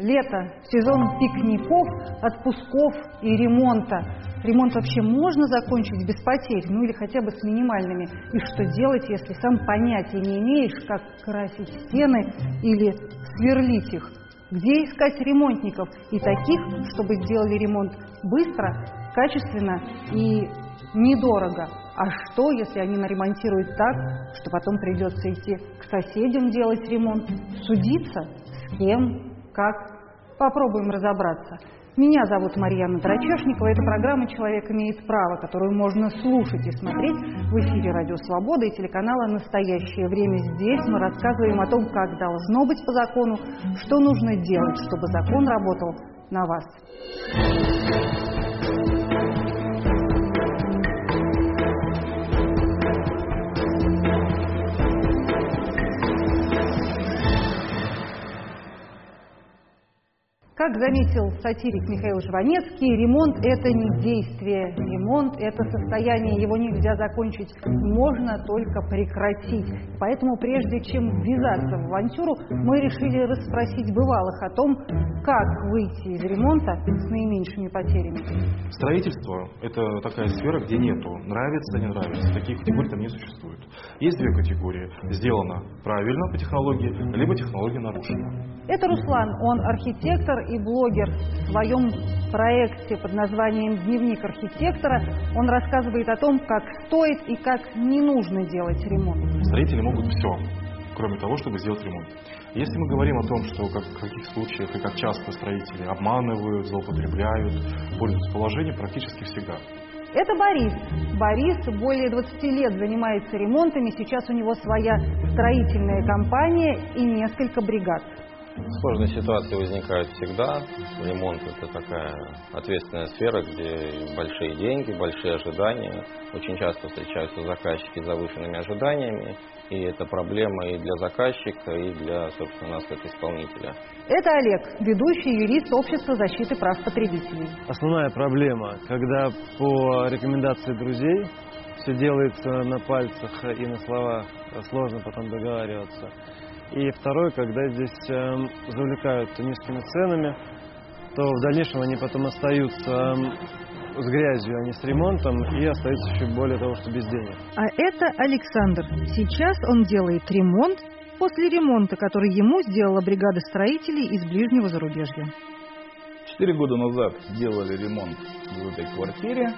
Лето, сезон пикников, отпусков и ремонта. Ремонт вообще можно закончить без потерь, ну или хотя бы с минимальными. И что делать, если сам понятия не имеешь, как красить стены или сверлить их? Где искать ремонтников и таких, чтобы сделали ремонт быстро, качественно и недорого? А что, если они наремонтируют так, что потом придется идти к соседям делать ремонт, судиться? С кем? Как? Попробуем разобраться. Меня зовут Марьяна Драчешникова. Это программа «Человек имеет право», которую можно слушать и смотреть в эфире «Радио Свобода» и телеканала «Настоящее время». Здесь мы рассказываем о том, как должно быть по закону, что нужно делать, чтобы закон работал на вас. Как заметил сатирик Михаил Жванецкий, ремонт – это не действие, ремонт – это состояние, его нельзя закончить, можно только прекратить. Поэтому прежде чем ввязаться в авантюру, мы решили расспросить бывалых о том, как выйти из ремонта с наименьшими потерями. Строительство – это такая сфера, где нету нравится, не нравится, таких категорий там не существует. Есть две категории – сделано правильно по технологии, либо технология нарушена. Это Руслан, он архитектор и блогер. В своем проекте под названием «Дневник архитектора» он рассказывает о том, как стоит и как не нужно делать ремонт. Строители могут все, кроме того, чтобы сделать ремонт. Если мы говорим о том, что как, в каких случаях и как часто строители обманывают, злоупотребляют, пользуются положением, практически всегда. Это Борис. Борис более 20 лет занимается ремонтами. Сейчас у него своя строительная компания и несколько бригад. Сложные ситуации возникают всегда. Ремонт – это такая ответственная сфера, где большие деньги, большие ожидания. Очень часто встречаются заказчики с завышенными ожиданиями, и это проблема и для заказчика, и для, собственно, нас, как исполнителя. Это Олег, ведущий юрист Общества защиты прав потребителей. Основная проблема, когда по рекомендации друзей все делается на пальцах и на словах, сложно потом договариваться. И второй, когда здесь э, завлекают низкими ценами, то в дальнейшем они потом остаются эм, с грязью, а не с ремонтом, и остаются еще более того, что без денег. А это Александр. Сейчас он делает ремонт после ремонта, который ему сделала бригада строителей из ближнего зарубежья. Четыре года назад сделали ремонт в этой квартире,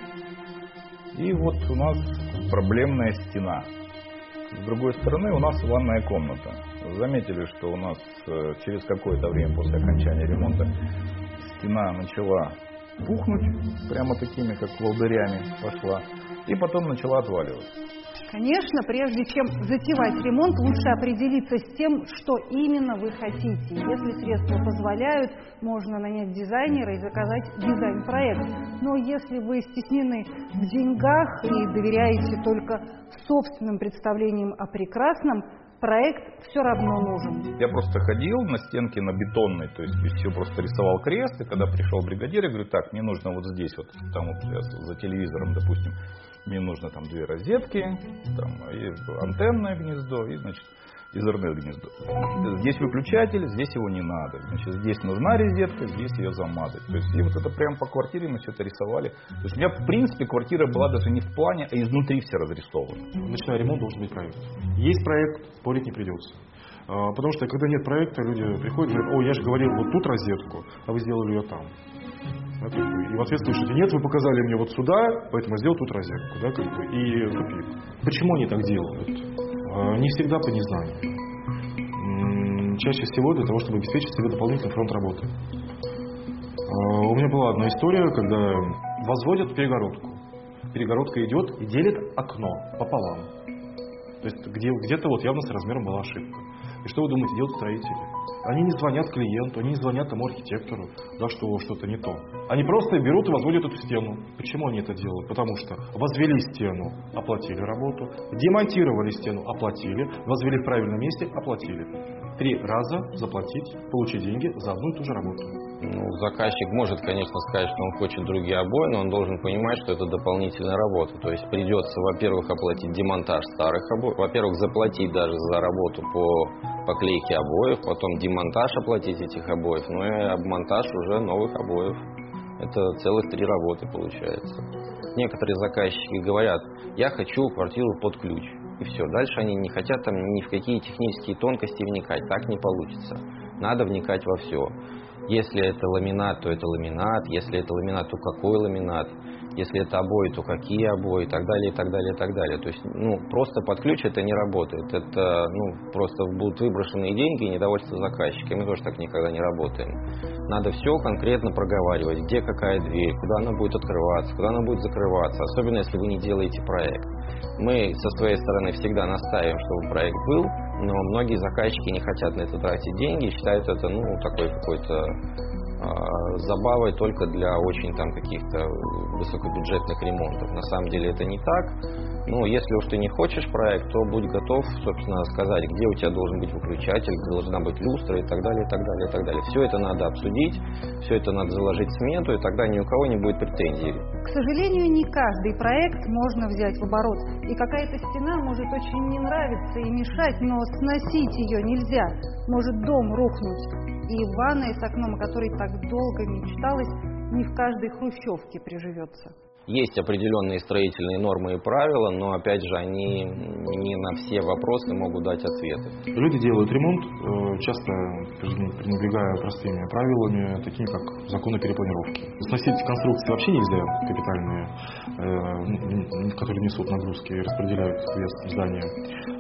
и вот у нас проблемная стена. С другой стороны у нас ванная комната заметили, что у нас э, через какое-то время после окончания ремонта стена начала пухнуть, прямо такими, как волдырями пошла, и потом начала отваливаться. Конечно, прежде чем затевать ремонт, лучше определиться с тем, что именно вы хотите. Если средства позволяют, можно нанять дизайнера и заказать дизайн-проект. Но если вы стеснены в деньгах и доверяете только собственным представлениям о прекрасном, проект все равно нужен. Я просто ходил на стенке на бетонной, то есть все просто рисовал крест, и когда пришел бригадир, я говорю, так, мне нужно вот здесь, вот там вот за телевизором, допустим, мне нужно там две розетки, там и антенное гнездо, и, значит, изерное гнездо. Здесь выключатель, здесь его не надо. Значит, здесь нужна розетка, здесь ее замазать. То есть, и вот это прямо по квартире мы все это рисовали. То есть, у меня, в принципе, квартира была даже не в плане, а изнутри все разрисованы. Начиная ремонт должен быть проект. Есть проект, спорить не придется. А, потому что когда нет проекта, люди приходят и говорят, о, я же говорил вот тут розетку, а вы сделали ее там. И в ответ слышите, нет, вы показали мне вот сюда, поэтому я сделал тут розетку. Да, как бы, и тупик. Почему они так делают? А, не всегда по незнанию. Чаще всего для того, чтобы обеспечить себе дополнительный фронт работы. А, у меня была одна история, когда возводят перегородку. Перегородка идет и делит окно пополам. То есть где, где-то вот явно с размером была ошибка. И что вы думаете, делают строители? Они не звонят клиенту, они не звонят тому архитектору, да, что что-то не то. Они просто берут и возводят эту стену. Почему они это делают? Потому что возвели стену, оплатили работу, демонтировали стену, оплатили, возвели в правильном месте, оплатили. Три раза заплатить, получить деньги за одну и ту же работу. Ну, заказчик может, конечно, сказать, что он хочет другие обои, но он должен понимать, что это дополнительная работа. То есть придется, во-первых, оплатить демонтаж старых обоев, во-первых, заплатить даже за работу по поклейки обоев, потом демонтаж оплатить этих обоев, ну и обмонтаж уже новых обоев. Это целых три работы получается. Некоторые заказчики говорят, я хочу квартиру под ключ. И все, дальше они не хотят там ни в какие технические тонкости вникать, так не получится. Надо вникать во все. Если это ламинат, то это ламинат, если это ламинат, то какой ламинат, если это обои, то какие обои, и так далее, и так далее, и так далее. То есть, ну, просто под ключ это не работает. Это, ну, просто будут выброшенные деньги и недовольство заказчика. Мы тоже так никогда не работаем. Надо все конкретно проговаривать, где какая дверь, куда она будет открываться, куда она будет закрываться, особенно если вы не делаете проект. Мы со своей стороны всегда настаиваем, чтобы проект был, но многие заказчики не хотят на это тратить деньги, считают это, ну, такой какой-то а, забавой только для очень там каких-то высокобюджетных ремонтов. На самом деле это не так. Ну, если уж ты не хочешь проект, то будь готов, собственно, сказать, где у тебя должен быть выключатель, должна быть люстра и так далее, и так далее, и так далее. Все это надо обсудить, все это надо заложить в смету, и тогда ни у кого не будет претензий. К сожалению, не каждый проект можно взять в оборот. И какая-то стена может очень не нравиться и мешать, но сносить ее нельзя. Может дом рухнуть. И ванная с окном, о которой так долго мечталось, не в каждой хрущевке приживется. Есть определенные строительные нормы и правила, но опять же они не на все вопросы могут дать ответы. Люди делают ремонт, э, часто пренебрегая простыми правилами, такими как законы перепланировки. Сносить конструкции вообще нельзя, капитальные, э, которые несут нагрузки и распределяют вес здания.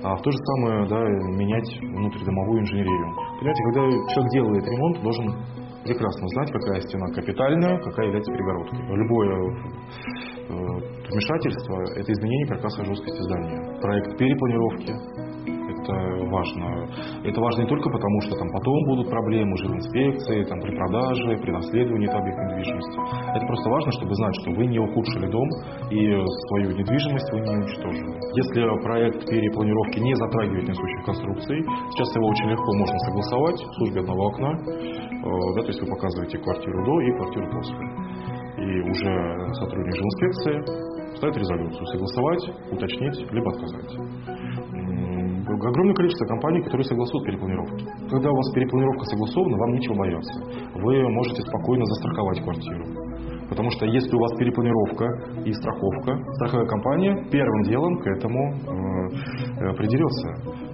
А в то же самое да, менять внутридомовую инженерию. Понимаете, когда человек делает ремонт, должен прекрасно знать, какая стена капитальная, какая является перегородкой. Любое э, вмешательство – это изменение каркаса жесткости здания. Проект перепланировки, это важно. Это важно не только потому, что там потом будут проблемы уже в инспекции, там, при продаже, при наследовании этого объекта недвижимости. Это просто важно, чтобы знать, что вы не ухудшили дом и свою недвижимость вы не уничтожили. Если проект перепланировки не затрагивает несущих конструкций, сейчас его очень легко можно согласовать в службе одного окна. Э, да, то есть вы показываете квартиру до и квартиру после. И уже сотрудник жилинспекции ставит резолюцию согласовать, уточнить, либо отказать огромное количество компаний, которые согласуют перепланировки. Когда у вас перепланировка согласована, вам нечего бояться. Вы можете спокойно застраховать квартиру. Потому что если у вас перепланировка и страховка, страховая компания первым делом к этому э, придерется.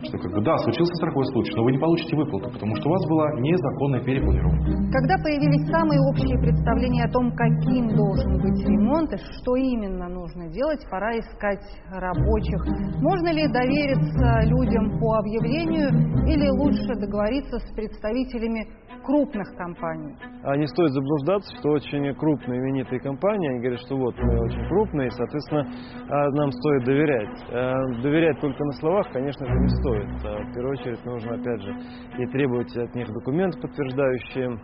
Что как бы да, случился страховой случай, но вы не получите выплату, потому что у вас была незаконная перепланировка. Когда появились самые общие представления о том, каким должен быть ремонт и что именно нужно делать, пора искать рабочих. Можно ли довериться людям по объявлению или лучше договориться с представителями крупных компаний. А не стоит заблуждаться, что очень крупные именитые компании, они говорят, что вот мы очень крупные, соответственно, а, нам стоит доверять. А, доверять только на словах, конечно же, не стоит. А, в первую очередь нужно, опять же, и требовать от них документы, подтверждающие.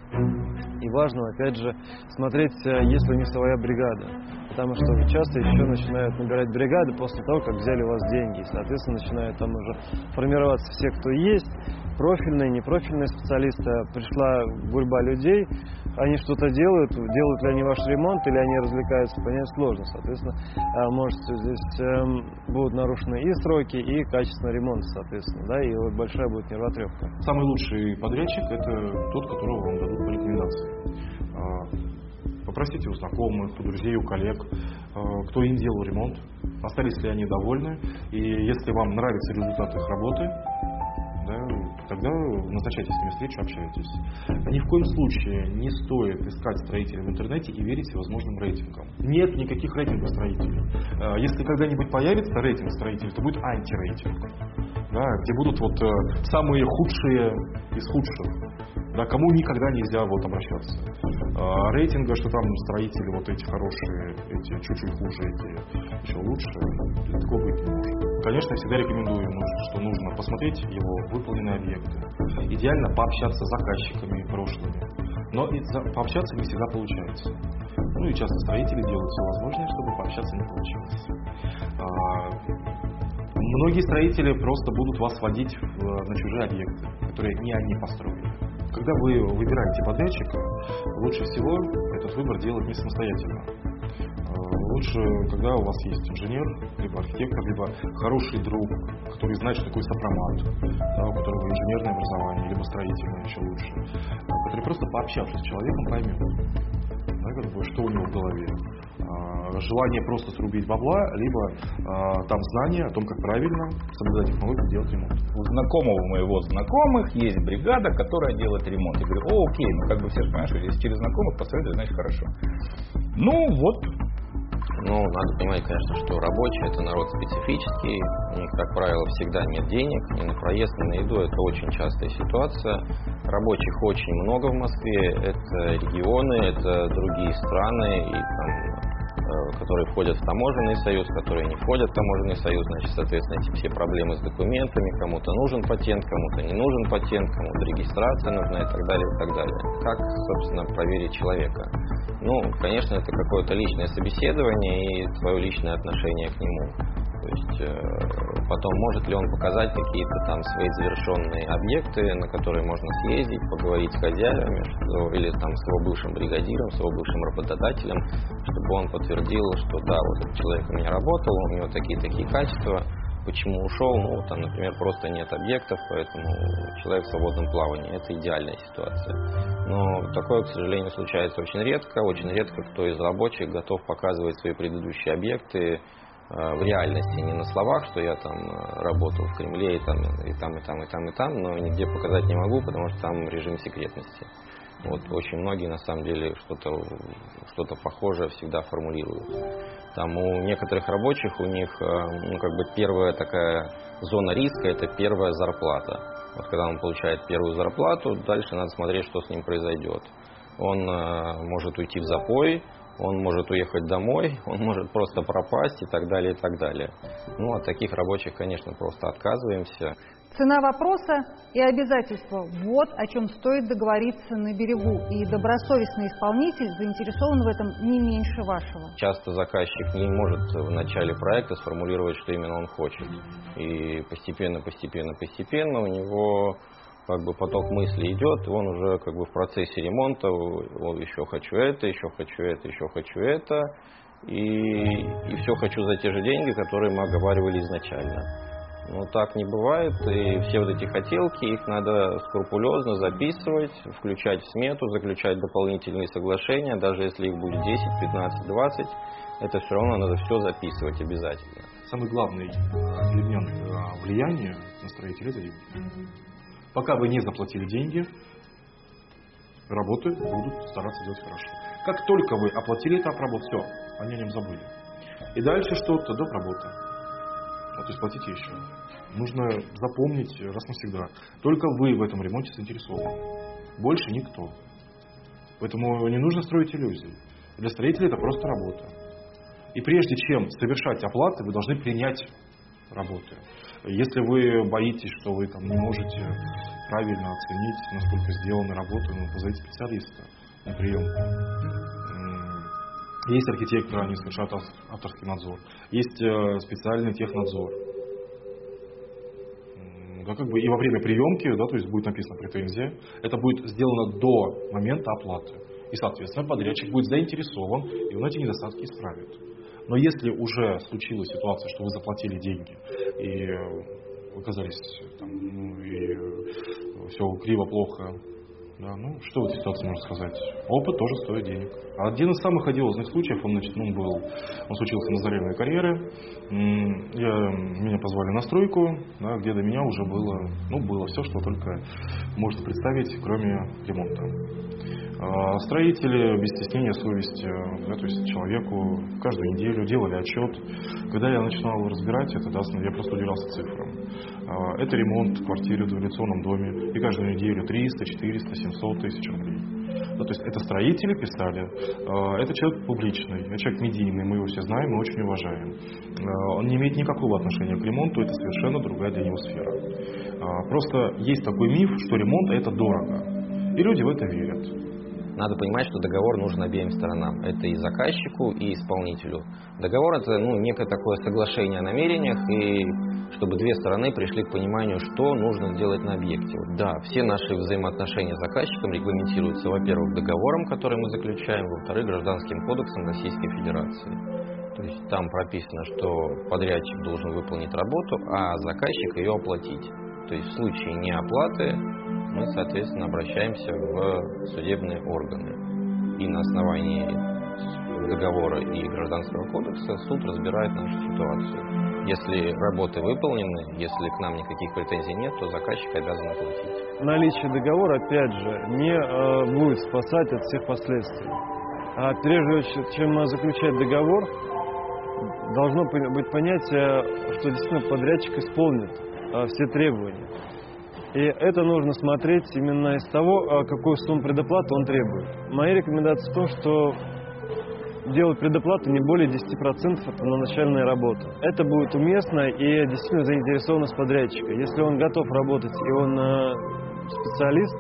И важно, опять же, смотреть, есть ли у них своя бригада. Потому что часто еще начинают набирать бригады после того, как взяли у вас деньги. И, соответственно, начинают там уже формироваться все, кто есть профильные, непрофильные специалисты, пришла гурьба людей, они что-то делают, делают ли они ваш ремонт или они развлекаются, понять сложно. Соответственно, а, может здесь эм, будут нарушены и сроки, и качество ремонта, соответственно, да, и вот большая будет нервотрепка. Самый лучший подрядчик – это тот, которого вам дадут по рекомендации. А, попросите у знакомых, у друзей, у коллег, а, кто им делал ремонт, остались ли они довольны. И если вам нравится результат их работы, тогда назначайте с ними встречу, общайтесь. Ни в коем случае не стоит искать строителей в интернете и верить всевозможным рейтингам. Нет никаких рейтингов строителей. Э, если когда-нибудь появится рейтинг строителей, то будет антирейтинг, да, где будут вот э, самые худшие из худших да, кому никогда нельзя вот обращаться. А, рейтинга, что там строители вот эти хорошие, эти чуть-чуть хуже, эти еще лучше, такого быть не может. Конечно, всегда рекомендую, что нужно посмотреть его выполненные объекты. Идеально пообщаться с заказчиками прошлыми. Но и пообщаться не всегда получается. Ну и часто строители делают все возможное, чтобы пообщаться не получилось. А, многие строители просто будут вас водить на чужие объекты, которые не они построили. Когда вы выбираете подрядчика, лучше всего этот выбор делать не самостоятельно. Э, Лучше, когда у вас есть инженер, либо архитектор, либо хороший друг, который знает, что такое сопромат, да, у которого инженерное образование, либо строительное еще лучше, который просто пообщавшись с человеком поймет, да, как бы, что у него в голове желание просто срубить бабла, либо э, там знание о том, как правильно соблюдать технологию, делать ремонт. У знакомого моего знакомых есть бригада, которая делает ремонт. Я говорю, о, окей, ну как бы все же понимаешь, если через знакомых посоветовать, значит хорошо. Ну вот, ну, надо понимать, конечно, что рабочий – это народ специфический. У них, как правило, всегда нет денег ни на проезд, ни на еду. Это очень частая ситуация. Рабочих очень много в Москве. Это регионы, это другие страны. И там Э, которые входят в таможенный союз, которые не входят в таможенный союз, значит, соответственно, эти все проблемы с документами, кому-то нужен патент, кому-то не нужен патент, кому-то регистрация нужна и так далее, и так далее. Как, собственно, проверить человека? Ну, конечно, это какое-то личное собеседование и свое личное отношение к нему. То есть э, потом может ли он показать какие-то там свои завершенные объекты, на которые можно съездить, поговорить с хозяевами что, или там с его бывшим бригадиром, с его бывшим работодателем, чтобы он подтвердил, что да, вот этот человек у меня работал, у него такие-такие качества, почему ушел, ну, там, например, просто нет объектов, поэтому человек в свободном плавании. Это идеальная ситуация. Но такое, к сожалению, случается очень редко. Очень редко кто из рабочих готов показывать свои предыдущие объекты, в реальности, не на словах, что я там э, работал в Кремле и там, и там, и там, и там, и там, но нигде показать не могу, потому что там режим секретности. Вот очень многие на самом деле что-то что похожее всегда формулируют. Там у некоторых рабочих у них э, ну, как бы первая такая зона риска это первая зарплата. Вот когда он получает первую зарплату, дальше надо смотреть, что с ним произойдет. Он может уйти в запой, он может уехать домой, он может просто пропасть и так далее, и так далее. Ну, от таких рабочих, конечно, просто отказываемся. Цена вопроса и обязательства – вот о чем стоит договориться на берегу. И добросовестный исполнитель заинтересован в этом не меньше вашего. Часто заказчик не может в начале проекта сформулировать, что именно он хочет. И постепенно, постепенно, постепенно у него как бы поток мысли идет, он уже как бы в процессе ремонта, вот еще хочу это, еще хочу это, еще хочу это, и, и все хочу за те же деньги, которые мы оговаривали изначально. Но так не бывает, и все вот эти хотелки, их надо скрупулезно записывать, включать в смету, заключать дополнительные соглашения, даже если их будет 10, 15, 20, это все равно надо все записывать обязательно. Самый главный элемент э, влияния на строителя – это Пока вы не заплатили деньги, работы будут стараться делать хорошо. Как только вы оплатили этап работ, все, они о нем забыли. И дальше что-то, доп. работа. Ну, то есть платите еще. Нужно запомнить раз навсегда. Только вы в этом ремонте заинтересованы. Больше никто. Поэтому не нужно строить иллюзии. Для строителя это просто работа. И прежде чем совершать оплаты, вы должны принять работы. Если вы боитесь, что вы там не можете правильно оценить, насколько сделана работа, ну, позовите специалиста на прием. Есть архитекторы, они совершают авторский надзор. Есть э, специальный технадзор. Да, как бы и во время приемки, да, то есть будет написана претензия, это будет сделано до момента оплаты. И, соответственно, подрядчик будет заинтересован, и он эти недостатки исправит. Но если уже случилась ситуация, что вы заплатили деньги и оказались там, ну, и все криво, плохо, да, ну, что в этой ситуации можно сказать? Опыт тоже стоит денег. Один из самых одиозных случаев, он, значит, ну, был, он случился на заре моей карьеры. Я, меня позвали на стройку, да, где до меня уже было, ну, было все, что только можно представить, кроме ремонта. А, строители без стеснения совести, да, то есть человеку каждую неделю делали отчет. Когда я начинал разбирать это, да, я просто удивлялся цифрам. А, это ремонт в квартире в двухлицонном доме, и каждую неделю 300, 400, 700 тысяч рублей. Да, то есть это строители писали, а, это человек публичный, это человек медийный, мы его все знаем и очень уважаем. Он не имеет никакого отношения к ремонту, это совершенно другая для него сфера. Просто есть такой миф, что ремонт это дорого. И люди в это верят. Надо понимать, что договор нужен обеим сторонам. Это и заказчику, и исполнителю. Договор это ну, некое такое соглашение о намерениях, и чтобы две стороны пришли к пониманию, что нужно сделать на объекте. Вот, да, все наши взаимоотношения с заказчиком регламентируются, во-первых, договором, который мы заключаем, во-вторых, Гражданским кодексом Российской Федерации. То есть там прописано, что подрядчик должен выполнить работу, а заказчик ее оплатить. То есть в случае неоплаты мы, соответственно, обращаемся в судебные органы. И на основании договора и гражданского кодекса суд разбирает нашу ситуацию. Если работы выполнены, если к нам никаких претензий нет, то заказчик обязан оплатить. Наличие договора, опять же, не э, будет спасать от всех последствий. А прежде чем заключать договор, должно быть понятие, что действительно подрядчик исполнит э, все требования. И это нужно смотреть именно из того, э, какую сумму предоплаты он требует. Моя рекомендация в том, что делать предоплату не более 10% от начальной работы. Это будет уместно и действительно заинтересованность подрядчика. Если он готов работать и он э, специалист,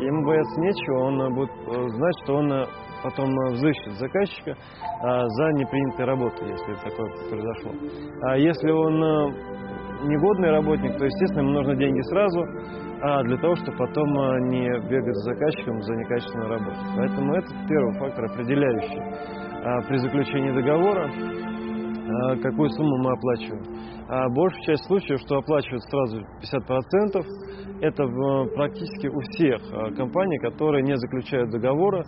ему бояться нечего, он э, будет знать, что он потом взыщет заказчика за непринятой работой, если такое произошло. А если он негодный работник, то, естественно, ему нужны деньги сразу, а для того, чтобы потом не бегать за заказчиком за некачественную работу. Поэтому это первый фактор определяющий. При заключении договора, какую сумму мы оплачиваем. А большая часть случаев, что оплачивают сразу 50%, это практически у всех компаний, которые не заключают договора,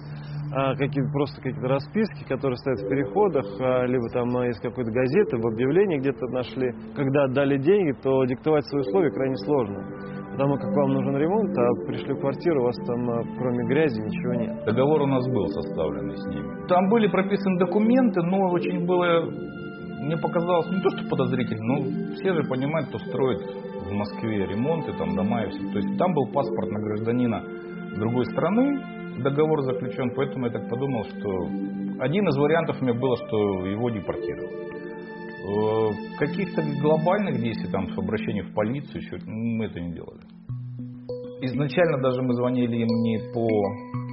какие-то просто какие-то расписки, которые стоят в переходах, либо там из какой-то газеты, в объявлении где-то нашли. Когда отдали деньги, то диктовать свои условия крайне сложно потому как вам нужен ремонт, а пришли в квартиру, у вас там а, кроме грязи ничего нет. Договор у нас был составленный с ними. Там были прописаны документы, но очень было, мне показалось, не то что подозрительно, но все же понимают, кто строит в Москве ремонты, там дома и все. То есть там был паспорт на гражданина другой страны, договор заключен, поэтому я так подумал, что один из вариантов у меня было, что его депортировали. Э, каких-то глобальных действий, там, с обращением в полицию, еще, мы это не делали. Изначально даже мы звонили им не по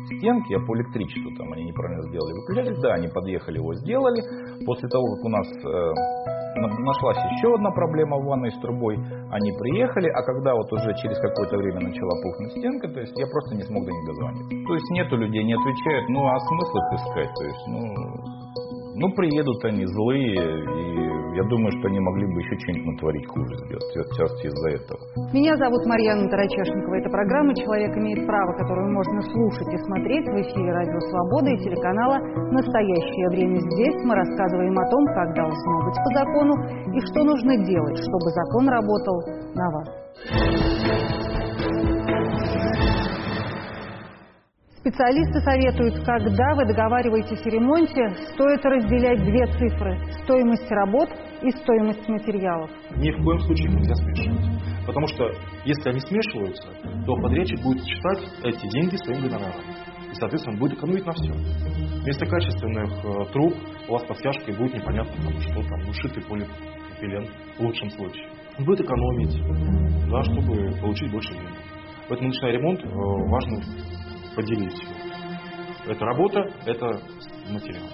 стенке, а по электричеству, там они неправильно сделали выключатель, да, они подъехали, его сделали. После того, как у нас э, нашлась еще одна проблема в ванной с трубой, они приехали, а когда вот уже через какое-то время начала пухнуть стенка, то есть я просто не смог до них дозвониться. То есть нету людей, не отвечают, ну а смысл их искать, то есть, ну, ну приедут они злые, и я думаю, что они могли бы еще что-нибудь натворить хуже сделать, в частности из-за этого. Меня зовут Марьяна Тарачешникова. Это программа «Человек имеет право», которую можно слушать и смотреть в эфире «Радио Свобода» и телеканала «Настоящее время здесь». Мы рассказываем о том, как должно быть по закону и что нужно делать, чтобы закон работал на вас. Специалисты советуют, когда вы договариваетесь о ремонте, стоит разделять две цифры – стоимость работ и стоимость материалов. Ни в коем случае нельзя смешивать. Потому что если они смешиваются, то подрядчик будет считать эти деньги своим гонораром. И, соответственно, будет экономить на всем. Вместо качественных э, труб у вас под стяжкой будет непонятно, там, что там, ушитый полипропилен в лучшем случае. Он будет экономить, да, чтобы получить больше денег. Поэтому, начиная ремонт, э, важно поделить. Это работа, это материал.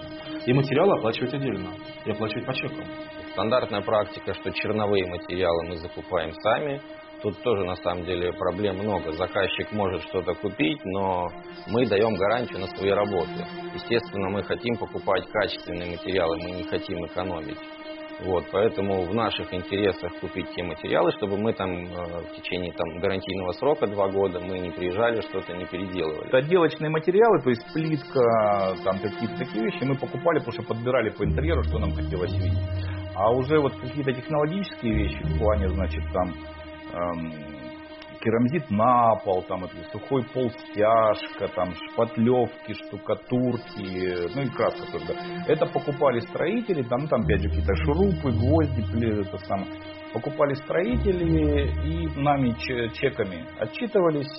И материалы оплачивать отдельно. И оплачивать по чекам. Стандартная практика, что черновые материалы мы закупаем сами. Тут тоже на самом деле проблем много. Заказчик может что-то купить, но мы даем гарантию на свои работы. Естественно, мы хотим покупать качественные материалы, мы не хотим экономить. Вот, поэтому в наших интересах купить те материалы, чтобы мы там э, в течение там, гарантийного срока два года мы не приезжали, что-то не переделывали. Это отделочные материалы, то есть плитка, там какие-то такие вещи мы покупали, потому что подбирали по интерьеру, что нам хотелось видеть. А уже вот какие-то технологические вещи в плане, значит, там эм, керамзит на пол, там это сухой пол стяжка, там шпатлевки, штукатурки, ну и краска тоже. Это покупали строители, там, там опять же какие-то шурупы, гвозди, это самое покупали строители и нами чеками отчитывались,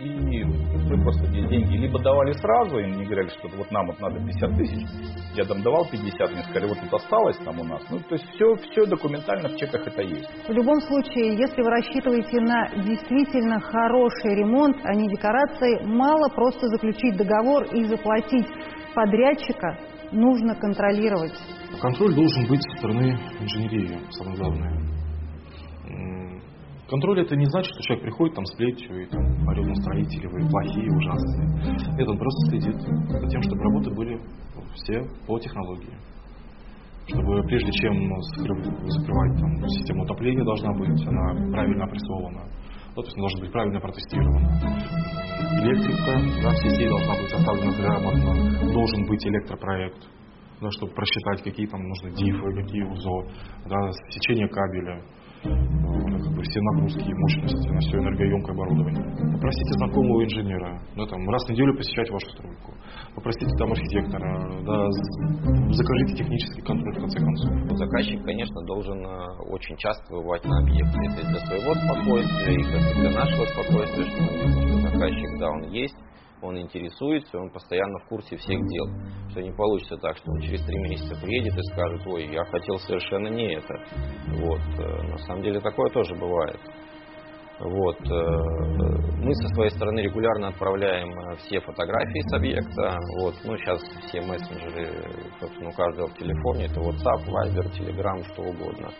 и мы просто деньги либо давали сразу, им не говорили, что вот нам вот надо 50 тысяч, я там давал 50, мне сказали, вот тут осталось там у нас. Ну, то есть все, все документально в чеках это есть. В любом случае, если вы рассчитываете на действительно хороший ремонт, а не декорации, мало просто заключить договор и заплатить подрядчика, нужно контролировать. Контроль должен быть со стороны инженерии, самое главное. Контроль это не значит, что человек приходит там с плетью и там орет на строителей, вы плохие, ужасные. Нет, он просто следит за тем, чтобы работы были все по технологии. чтобы прежде чем закрывать там, систему отопления должна быть, она правильно опрессована. Ну, то есть она должна быть правильно протестирована. Электрика, да, в сети должна быть составлена грамотно, должен быть электропроект, да, чтобы просчитать, какие там нужны дифы, какие УЗО, да, сечение кабеля, все нагрузки и мощности на все энергоемкое оборудование. Попросите знакомого инженера, да, там, раз в неделю посещать вашу стройку. Попросите там архитектора, да, закажите технический контроль в конце концов. Заказчик, конечно, должен э, очень часто бывать на объекте. Это для своего спокойствия, и для нашего спокойствия, что заказчик, да, он есть, он интересуется, он постоянно в курсе всех дел. Что не получится так, что он через три месяца приедет и скажет, ой, я хотел совершенно не это. Вот. Э, на самом деле такое тоже бывает. Вот. Э, мы со своей стороны регулярно отправляем э, все фотографии с объекта. Вот. Ну, сейчас все мессенджеры, собственно, у каждого в телефоне, это WhatsApp, Viber, Telegram, что угодно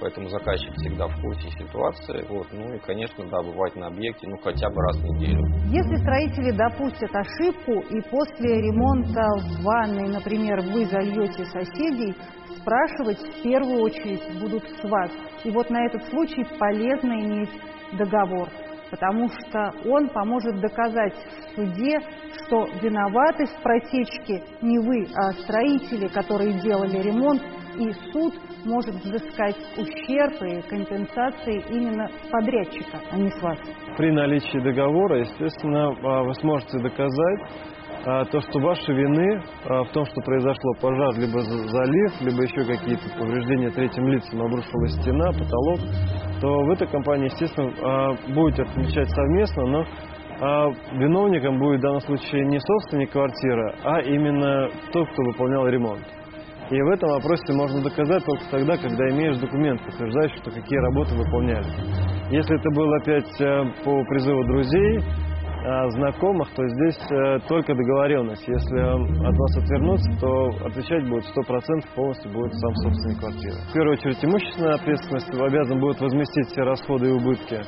поэтому заказчик всегда в курсе ситуации. Вот. Ну и, конечно, да, бывать на объекте ну, хотя бы раз в неделю. Если строители допустят ошибку и после ремонта в ванной, например, вы зальете соседей, спрашивать в первую очередь будут с вас. И вот на этот случай полезно иметь договор потому что он поможет доказать в суде, что виноваты в протечке не вы, а строители, которые делали ремонт, и суд может взыскать ущерб и компенсации именно подрядчика, а не с вас. При наличии договора, естественно, а, вы сможете доказать а, то, что вашей вины а, в том, что произошло пожар, либо залив, либо еще какие-то повреждения третьим лицам, обрушилась стена, потолок, то в этой компании, естественно, будете отвечать совместно, но виновником будет в данном случае не собственник квартиры, а именно тот, кто выполнял ремонт. И в этом вопросе можно доказать только тогда, когда имеешь документ, подтверждающий, что какие работы выполняли. Если это было опять э, по призыву друзей, э, знакомых, то здесь э, только договоренность. Если от вас отвернуться, то отвечать будет 100% полностью будет сам собственник квартиры. В первую очередь имущественная ответственность обязан будет возместить все расходы и убытки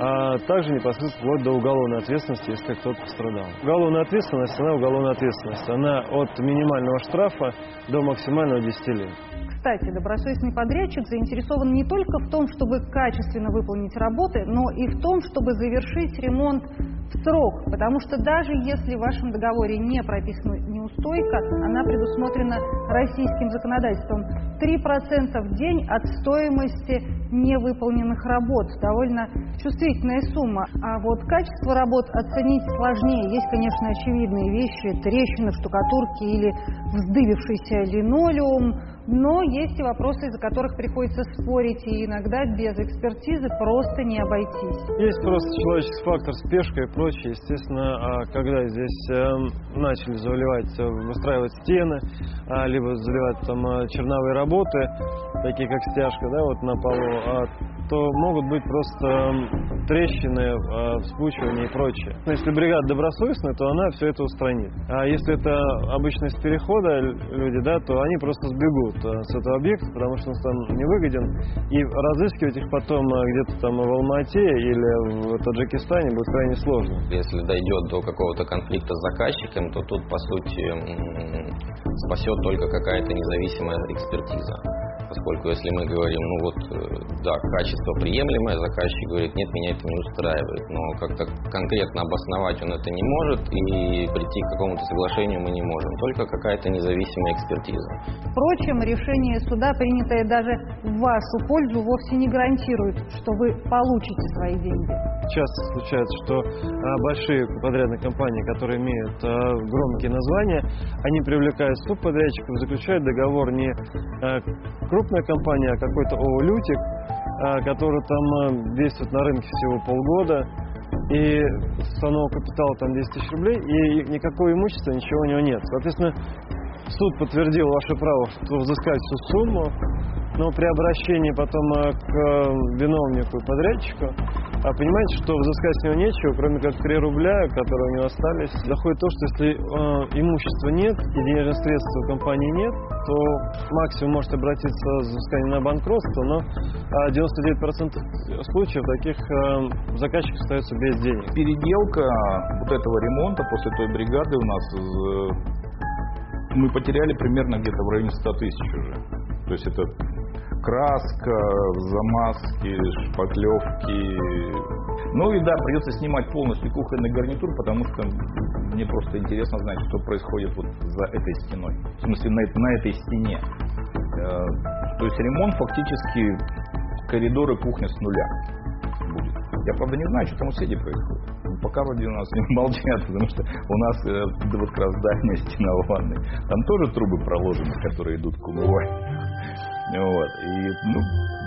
а также непосредственно вплоть до уголовной ответственности, если кто-то пострадал. Уголовная ответственность, она уголовная ответственность. Она от минимального штрафа до максимального 10 лет. Кстати, добросовестный подрядчик заинтересован не только в том, чтобы качественно выполнить работы, но и в том, чтобы завершить ремонт в срок, потому что даже если в вашем договоре не прописана неустойка, она предусмотрена российским законодательством. 3% в день от стоимости невыполненных работ. Довольно чувствительная сумма. А вот качество работ оценить сложнее. Есть, конечно, очевидные вещи, трещины в штукатурке или вздыбившийся линолеум, но есть и вопросы, из-за которых приходится спорить, и иногда без экспертизы просто не обойтись. Есть просто человеческий фактор, спешка и прочее. Естественно, а когда здесь эм, начали заливать, э, выстраивать стены, а, либо заливать там э, черновые работы, такие как стяжка, да, вот на полу, а, то могут быть просто трещины, вспучивания и прочее. Если бригада добросовестная, то она все это устранит. А если это обычность перехода люди, да, то они просто сбегут э, с этого объекта, потому что он там невыгоден. И разыскивать их потом э, где-то там в Алмате или в Таджикистане будет крайне сложно. Если дойдет до какого-то конфликта с заказчиком, то тут, по сути, спасет только какая-то независимая экспертиза поскольку если мы говорим, ну вот, э, да, качество приемлемое, заказчик говорит, нет, меня это не устраивает, но как-то конкретно обосновать он это не может, и прийти к какому-то соглашению мы не можем, только какая-то независимая экспертиза. Впрочем, решение суда, принятое даже в вашу пользу, вовсе не гарантирует, что вы получите свои деньги. Часто случается, что а, большие подрядные компании, которые имеют а, громкие названия, они привлекают субподрядчиков, заключают договор не а, крупная компания, а какой-то ООО «Лютик», а, который там а, действует на рынке всего полгода, и установок капитала там 10 тысяч рублей, и никакого имущества, ничего у него нет. Соответственно, суд подтвердил ваше право что взыскать всю сумму, но при обращении потом э, к виновнику и подрядчику, а понимаете, что взыскать с него нечего, кроме как 3 рубля, которые у него остались. Доходит то, что если э, имущества нет и денежных средств у компании нет, то максимум может обратиться за взыскание на банкротство, но 99% случаев таких э, заказчиков остается без денег. Переделка вот этого ремонта после той бригады у нас мы потеряли примерно где-то в районе 100 тысяч уже. То есть это краска, замазки, шпаклевки. Ну и да, придется снимать полностью кухонный гарнитур, потому что мне просто интересно знать, что происходит вот за этой стеной. В смысле, на, на этой стене. Э, то есть ремонт фактически коридоры кухня с нуля будет. Я, правда, не знаю, что там у соседей происходит. Ну, пока вроде у нас не молчат, потому что у нас э, вот как раз дальняя стена ванной. Там тоже трубы проложены, которые идут к умывальнику. Вот. И, ну,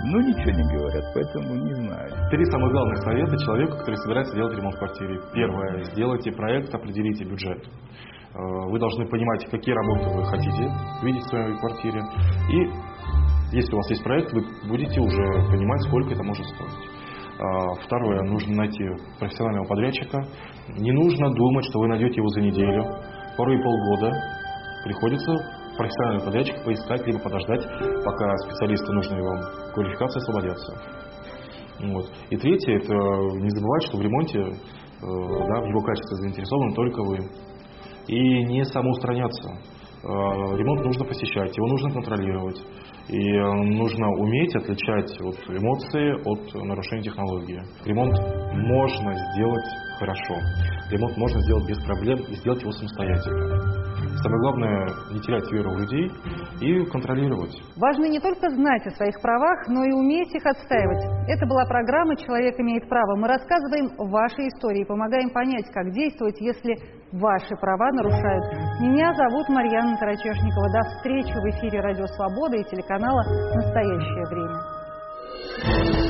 ну, ничего не говорят, поэтому не знаю. Три самых главных совета человеку, который собирается делать ремонт в квартире. Первое. Сделайте проект, определите бюджет. Э, вы должны понимать, какие работы вы хотите видеть в своей квартире. И если у вас есть проект, вы будете уже понимать, сколько это может стоить. Э, второе. Нужно найти профессионального подрядчика. Не нужно думать, что вы найдете его за неделю, порой полгода. Приходится профессионального подрядчика поискать, либо подождать, пока специалисты нужной вам квалификации освободятся. Вот. И третье, это не забывать, что в ремонте, э, да, в его качестве заинтересованы только вы. И не самоустраняться. Э, ремонт нужно посещать, его нужно контролировать. И э, нужно уметь отличать вот эмоции от нарушения технологии. Ремонт можно сделать хорошо. Ремонт можно сделать без проблем и сделать его самостоятельно. Самое главное не терять веру в людей и контролировать. Важно не только знать о своих правах, но и уметь их отстаивать. Это была программа «Человек имеет право». Мы рассказываем ваши истории, помогаем понять, как действовать, если ваши права нарушают. Меня зовут Марьяна Карачешникова. До встречи в эфире «Радио Свобода» и телеканала «Настоящее время».